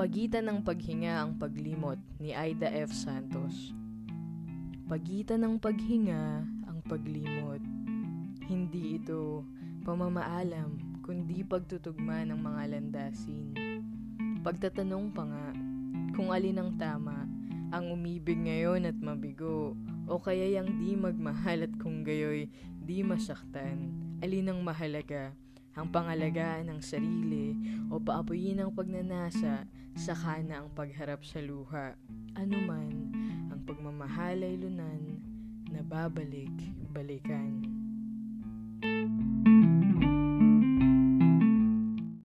Pagitan ng paghinga ang paglimot ni Aida F. Santos. Pagitan ng paghinga ang paglimot. Hindi ito pamamaalam, kundi pagtutugma ng mga landasin. Pagtatanong pa nga kung alin ang tama, ang umibig ngayon at mabigo, o kaya yang di magmahal at kung gayoy di masaktan, alin ang mahalaga, ang pangalagaan ng sarili o paapuyin ang pagnanasa, saka na ang pagharap sa luha. Ano man, ang pagmamahal ay lunan na babalik-balikan.